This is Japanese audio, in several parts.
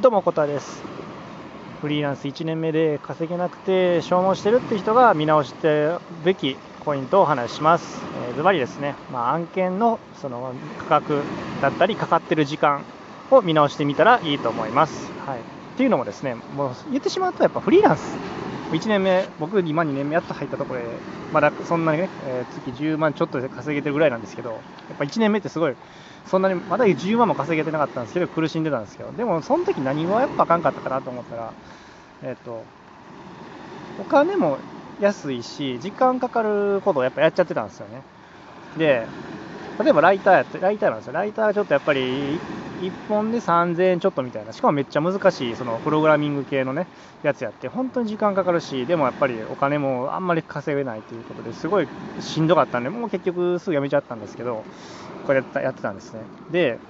どうも、こたです。フリーランス1年目で稼げなくて消耗してるって人が見直してべきポイントをお話しします。えーズバリですね、まあ、案件のその価格だったり、かかってる時間を見直してみたらいいと思います。はい、っていうのもですね、もう言ってしまうと、やっぱフリーランス、1年目、僕、今2年目やっと入ったところで、まだそんなにね、えー月10万ちょっとで稼げてるぐらいなんですけど、やっぱ1年目ってすごい、そんなにまだ10万も稼げてなかったんですけど、苦しんでたんですけど、でもその時何がやっぱあかんかったかなと思ったら、えっ、と、お金も安いし、時間かかることをやっぱやっちゃってたんですよね。で、例えばライターやって、ライターなんですよ。ライターはちょっとやっぱり、1本で3000円ちょっとみたいな、しかもめっちゃ難しい、そのプログラミング系のね、やつやって、本当に時間かかるし、でもやっぱりお金もあんまり稼げないということですごいしんどかったんで、もう結局すぐやめちゃったんですけど、これやったやってたんですね。で、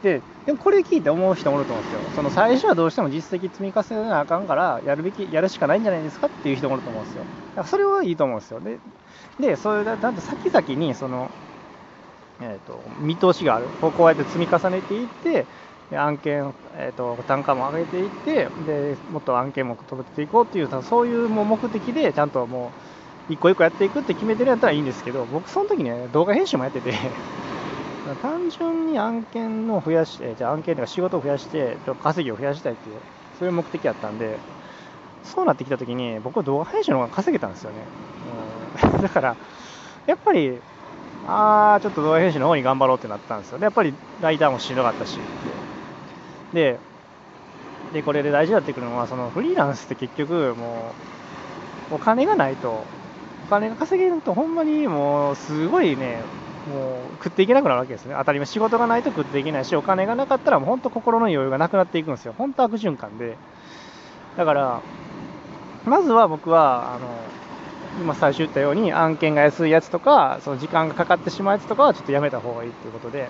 で、でもこれ聞いて思う人もおると思うんですよ。その最初はどうしても実績積み重ねなあかんから、やるべき、やるしかないんじゃないですかっていう人もおると思うんですよ。だからそれはいいと思うんですよ。で、でそれだだって先々に、その、えー、と見通しがある、こうやって積み重ねていって、案件、えー、と単価も上げていってで、もっと案件も届けていこうっていう、そういうも目的で、ちゃんともう、一個一個やっていくって決めてるんやったらいいんですけど、僕、その時ね、動画編集もやってて、単純に案件を増やして、じゃあ案件とか仕事を増やして、と稼ぎを増やしたいっていう、そういう目的やったんで、そうなってきた時に、僕は動画編集の方が稼げたんですよね。うん、だから、やっぱり、あー、ちょっと動画編集の方に頑張ろうってなったんですよ。で、やっぱりライターもしんどかったし。で、で、これで大事になってくるのは、そのフリーランスって結局、もう、お金がないと、お金が稼げると、ほんまにもう、すごいね、もう食っていけなくなるわけですね。当たり前、仕事がないと食っていけないし、お金がなかったら、もう本当心の余裕がなくなっていくんですよ。本当悪循環で。だから、まずは僕は、あの、今最初言ったように案件が安いやつとか、その時間がかかってしまうやつとかはちょっとやめた方がいいっていうことで、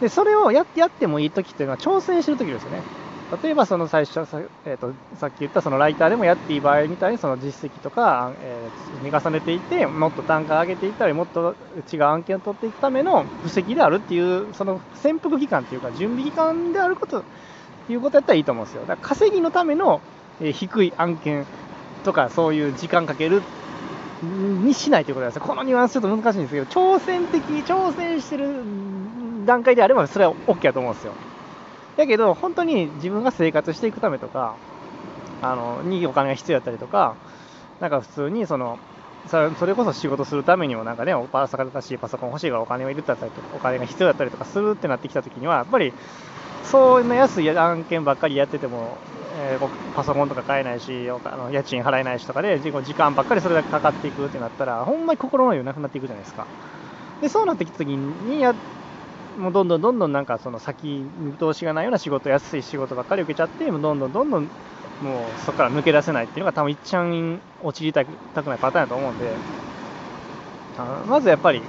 で、それをやってやってもいい時っていうのは挑戦してる時ですよね。例えばその最初、さ,、えー、とさっき言ったそのライターでもやっていい場合みたいにその実績とか、えー、積み重ねていって、もっと単価上げていったり、もっと違う案件を取っていくための布石であるっていう、その潜伏期間っていうか、準備期間であることっていうことやったらいいと思うんですよ。だから稼ぎのための、低い案件とか、そういう時間かけるにしないということなんです。このニュアンスちょっと難しいんですけど、挑戦的、挑戦してる段階であれば、それは OK だと思うんですよ。だけど、本当に自分が生活していくためとか、あの、にお金が必要だったりとか、なんか普通にその、それそれこそ仕事するためにもなんかね、パソコンだしい、パソコン欲しいからお金を入れたりとか、お金が必要だったりとかするってなってきたときには、やっぱり、そういう安い案件ばっかりやってても、えーパソコンとか買えないし、あの家賃払えないしとかで、時間ばっかりそれだけかかっていくってなったら、ほんまに心の余裕なくなっていくじゃないですか。で、そうなってきたときにや、もうどんどんどんどんなんかその先見通しがないような仕事、安い仕事ばっかり受けちゃって、もうどんどんどんどんもうそこから抜け出せないっていうのが多分一番陥りたくないパターンだと思うんで、あのまずやっぱり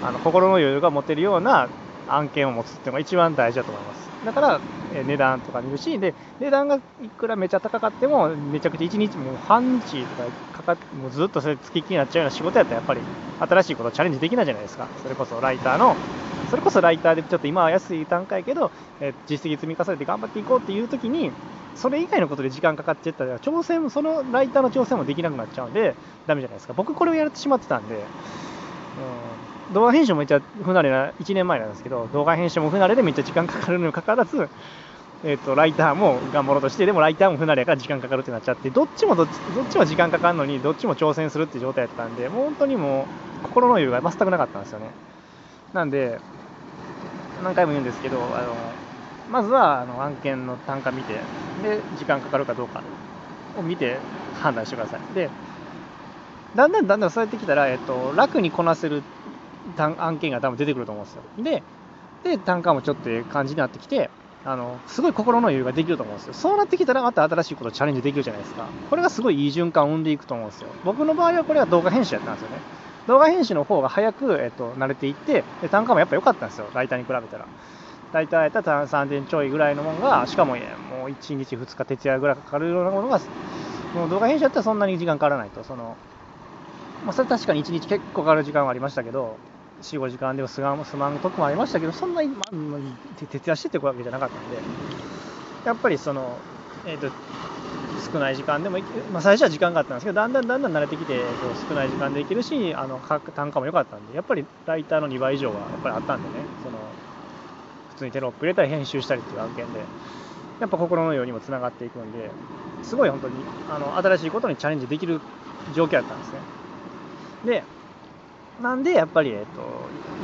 あの心の余裕が持てるような案件を持つっていうのが一番大事だと思います。だから、値段とか見るし、で、値段がいくらめちゃ高かっても、めちゃくちゃ1日もう半日とかかかってもうずっとそれ付きっきりになっちゃうような仕事やったら、やっぱり新しいことチャレンジできないじゃないですか。それこそライターの、それこそライターでちょっと今は安い単価やけど、え実績積み重ねて頑張っていこうっていう時に、それ以外のことで時間かかっちゃったら、挑戦も、そのライターの挑戦もできなくなっちゃうんで、ダメじゃないですか。僕これをやってしまってたんで、うん、動画編集もめっちゃ不慣れな、1年前なんですけど、動画編集も不慣れでめっちゃ時間かかるにもかかわらず、えっとライターも頑張ろうとして、でもライターも不慣れやから時間かかるってなっちゃって、どっちもどっちどっちも時間かかるのに、どっちも挑戦するって状態だったんで、もう本当にもう心の余裕が全くなかったんですよね。なんで、何回も言うんですけど、あのまずはあの案件の単価見て、で、時間かかるかどうかを見て判断してください。で、だんだんだんだんそうやってきたら、えっと、楽にこなせる案件が多分出てくると思うんですよ。で、で単価もちょっとええ感じになってきて、あのすごい心の余裕ができると思うんですよ。そうなってきたら、また新しいことチャレンジできるじゃないですか。これがすごいいい循環を生んでいくと思うんですよ。僕の場合はこれは動画編集やったんですよね。動画編集の方が早く、えっと、慣れていって、で単価もやっぱ良かったんですよ、ライターに比べたら。ライターやったら3000ちょいぐらいのものが、しかもえもう1日2日徹夜ぐらいかかるようなものが、もう動画編集やったらそんなに時間かからないと。そのまあ、それ確かに1日結構かかる時間はありましたけど、4、5時間でも済まんとこもありましたけど、そんなに、まあ、徹夜してってわけじゃなかったんで、やっぱりその、えーと、少ない時間でもまあ、最初は時間があったんですけど、だんだんだんだん慣れてきて、えー、と少ない時間でいけるし、あの単価も良かったんで、やっぱりライターの2倍以上はやっぱりあったんでね、その普通にテロップ入れたり編集したりっていう案件で、やっぱ心のようにもつながっていくんで、すごい本当にあの新しいことにチャレンジできる状況だったんですね。で、なんでやっぱり、えっと、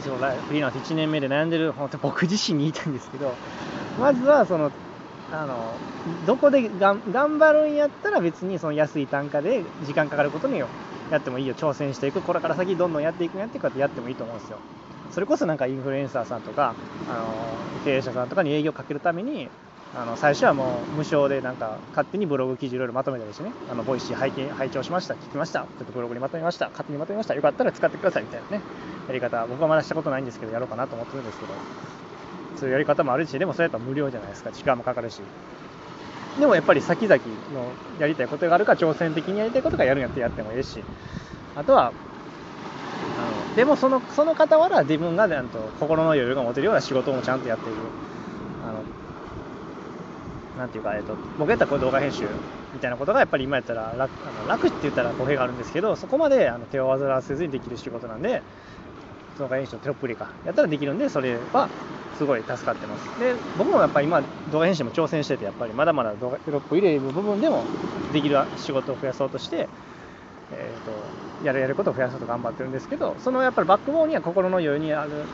そのフリーランス1年目で悩んでる、本当僕自身に言いたいんですけど、まずはその、あのどこでがん頑張るんやったら別にその安い単価で時間かかることにやってもいいよ、挑戦していく、これから先どんどんやっていくんやってこうやってやってもいいと思うんですよ。それこそなんかインフルエンサーさんとか、あの経営者さんとかに営業かけるために、あの最初はもう無償でなんか勝手にブログ記事いろいろまとめたりしてね、あの Voicy 拝見拝聴しました、聞きました、ちょっとブログにまとめました、勝手にまとめました、よかったら使ってくださいみたいなね、やり方、僕はまだしたことないんですけど、やろうかなと思ってるんですけど、そういうやり方もあるし、でもそれやったら無料じゃないですか、時間もかかるし。でもやっぱり先々のやりたいことがあるか、挑戦的にやりたいことがやるんやってやってもいいし、あとは、あのでもそのその傍ら自分がなんと心の余裕が持てるような仕事もちゃんとやっている。あのなんていうか、えっと、僕やったらこれ動画編集みたいなことがやっぱり今やったら楽あの楽って言ったら語弊があるんですけど、そこまであの手を煩わせずにできる仕事なんで、動画編集のテロップリか、やったらできるんで、それはすごい助かってます。で、僕もやっぱり今、動画編集も挑戦してて、やっぱりまだまだ動画テロップ入れる部分でもできる仕事を増やそうとして、えーと、やるやることを増やそうと頑張ってるんですけど、そのやっぱりバックボーンには心の余裕に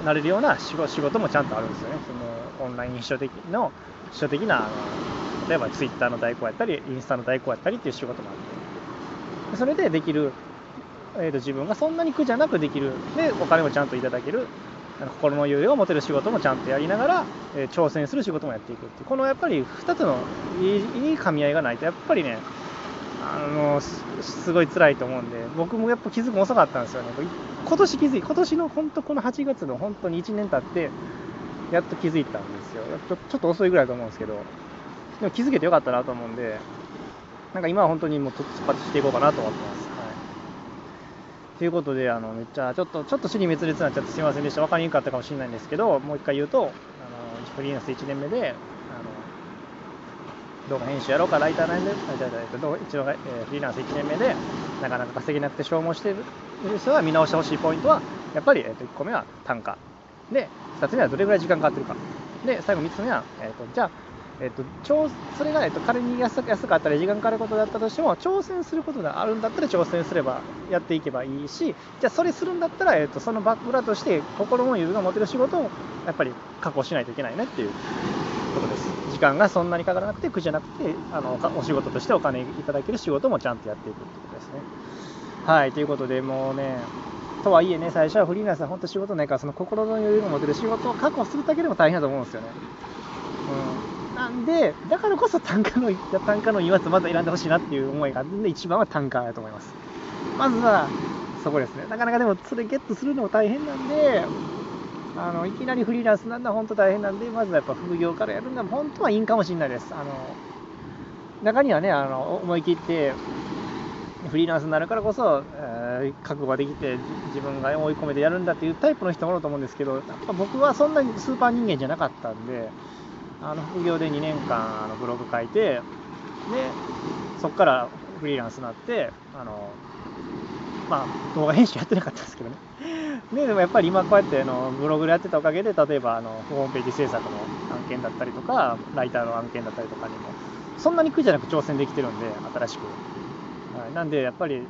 なれるような仕事もちゃんとあるんですよね。そのオンライン秘書的の書的な例えばツイッターの代行やったり、インスタの代行やったりっていう仕事もあって、それでできる、えー、と自分がそんなに苦じゃなくできる、で、お金もちゃんといただける、心の余裕を持てる仕事もちゃんとやりながら、えー、挑戦する仕事もやっていくっていう、このやっぱり2つのいいいい噛み合いがないと、やっぱりね、あのすごい辛いと思うんで、僕もやっぱ気づくの遅かったんですよね。今年気づい、今年の本当この8月の本当に1年経って、やっと気づいたんですよ。ちょちょっと遅いぐらいだと思うんですけど、でも気づけてよかったなと思うんで、なんか今は本当にもう突発していこうかなと思ってます。はい。ということで、あの、めっちゃ、ちょっと、ちょっと尻滅裂になっちゃってすみませんでした。分かりにくかったかもしれないんですけど、もう一回言うと、あの、フリーランス1年目で、あの、動画編集やろうか、ライターなんで、一応、えー、フリーランス1年目で、なかなか稼げなくて消耗している人が見直してほしいポイントは、やっぱり、えー、と1個目は単価。で、2つ目はどれぐらい時間かかってるか。で、最後3つ目は、えーとじゃあ、えっと、それが、えっと、仮に安く安かったり時間かかることだったとしても挑戦することがあるんだったら挑戦すればやっていけばいいしじゃあそれするんだったら、えっと、そのバック裏として心の余裕が持てる仕事をやっぱり確保しないといけないねっていうことです時間がそんなにかからなくて苦じゃなくてあのお仕事としてお金いただける仕事もちゃんとやっていくってことですねはいということでもうねとはいえね最初はフリーランスは本当仕事ないからその心の余裕が持てる仕事を確保するだけでも大変だと思うんですよねうんなんで、だからこそ単価の、単価のいいやつまず選んでほしいなっていう思いがあるんで、一番は単価だと思います。まずは、そこですね。なかなかでも、それゲットするのも大変なんで、あの、いきなりフリーランスなんだ本当大変なんで、まずはやっぱ副業からやるのが本当はいいんかもしれないです。あの、中にはね、あの、思い切って、フリーランスになるからこそ、えー、覚悟ができて自分が追い込めてやるんだっていうタイプの人もいると思うんですけど、やっぱ僕はそんなにスーパー人間じゃなかったんで、あの副業で2年間あのブログ書いてでそこからフリーランスになってあのまあ動画編集やってなかったんですけどね。ででもやっぱり今こうやってあのブログでやってたおかげで例えばあのホームページ制作の案件だったりとかライターの案件だったりとかにもそんなに苦じゃなく挑戦できてるんで新しく、はい、なんでやっぱり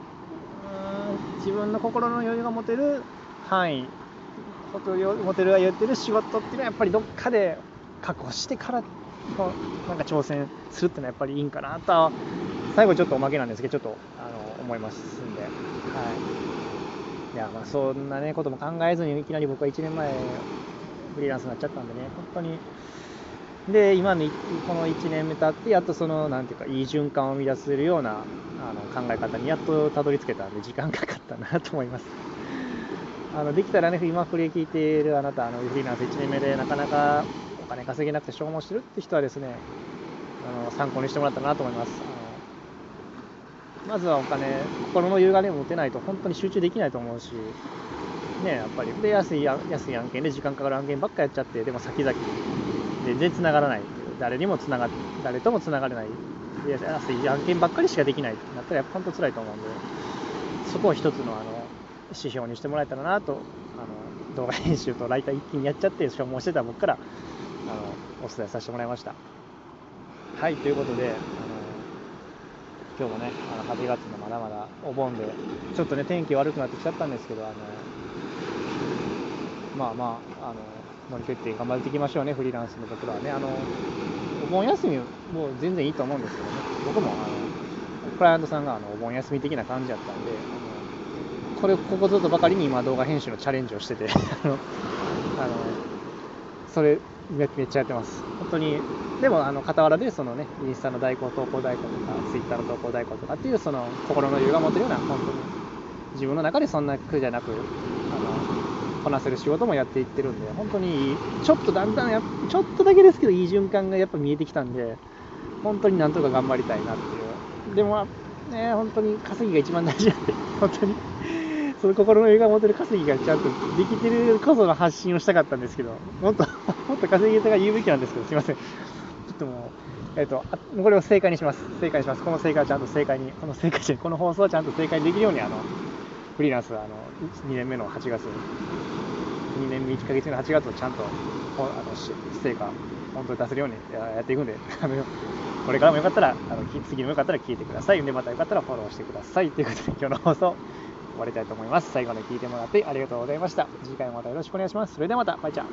自分の心の余裕が持てる範囲持てるが言ってる仕事っていうのはやっぱりどっかで確保してからなんか挑戦するっていうのはやっぱりいいんかなと最後ちょっとおまけなんですけどちょっとあの思いますんで、はい、いやまあそんなねことも考えずにいきなり僕は1年前フリーランスになっちゃったんでね本当にで今のこの1年目経ってやっとそのなんていうかいい循環を生み出せるようなあの考え方にやっとたどり着けたんで時間かかったなと思いますあのできたらね今フリー聞いているあなたあのフリーランス1年目でなかなかお金稼げなくて消耗してるって人はですね、あの参考にしてもらったなと思います。まずはお金、心の余裕がね、持てないと本当に集中できないと思うし、ね、やっぱりで安い安い案件で時間かかる案件ばっかやっちゃって、でも先々全然つながらない。誰にもつなが誰ともつながれない。安い案件ばっかりしかできないってなったらやっぱ本当辛いと思うんで。そこを一つのあの指標にしてもらえたらなとあの動画編集とライター一気にやっちゃって消耗してた僕からあのお伝えさせてもらいました。はいということであの今日もねあの8月のまだまだお盆でちょっとね天気悪くなってきちゃったんですけどあのまあまああの乗り切って頑張っていきましょうねフリーランスの僕らはね。あのお盆休みも全然いいと思うんですけどね。僕もあのクライアントさんがあのお盆休み的な感じだったんであのこれここぞとばかりに今動画編集のチャレンジをしてて あのあのそれめっちゃやってます。本当にでもあの傍らでそのねインスタの代行投稿代行とかツイッターの投稿代行とかっていうその心の余裕が持てるような本当に自分の中でそんな苦じゃなくこなせる仕事もやっていってるんで本当にちょっとだんだんやちょっとだけですけどいい循環がやっぱ見えてきたんで本当になんとか頑張りたいなっていうでもね本当に稼ぎが一番大事なんで 本当にその心の余裕が持てる稼ぎがちゃんとできてるこその発信をしたかったんですけどもっと もっと稼ぎ方が言うべきなんですけどすいませんちょっともう、えっ、ー、と、これを正解にします。正解にします。この正解はちゃんと正解に、この正解じこの放送はちゃんと正解にできるように、あの、フリーランスは、あの、2年目の8月、2年目1ヶ月目の8月をちゃんと、あの、成果、本当に出せるようにやっていくんで、あの、これからもよかったら、あの、次もよかったら聞いてください。で、またよかったらフォローしてください。ということで、今日の放送、終わりたいと思います。最後まで聞いてもらってありがとうございました。次回もまたよろしくお願いします。それではまた、バイチャー。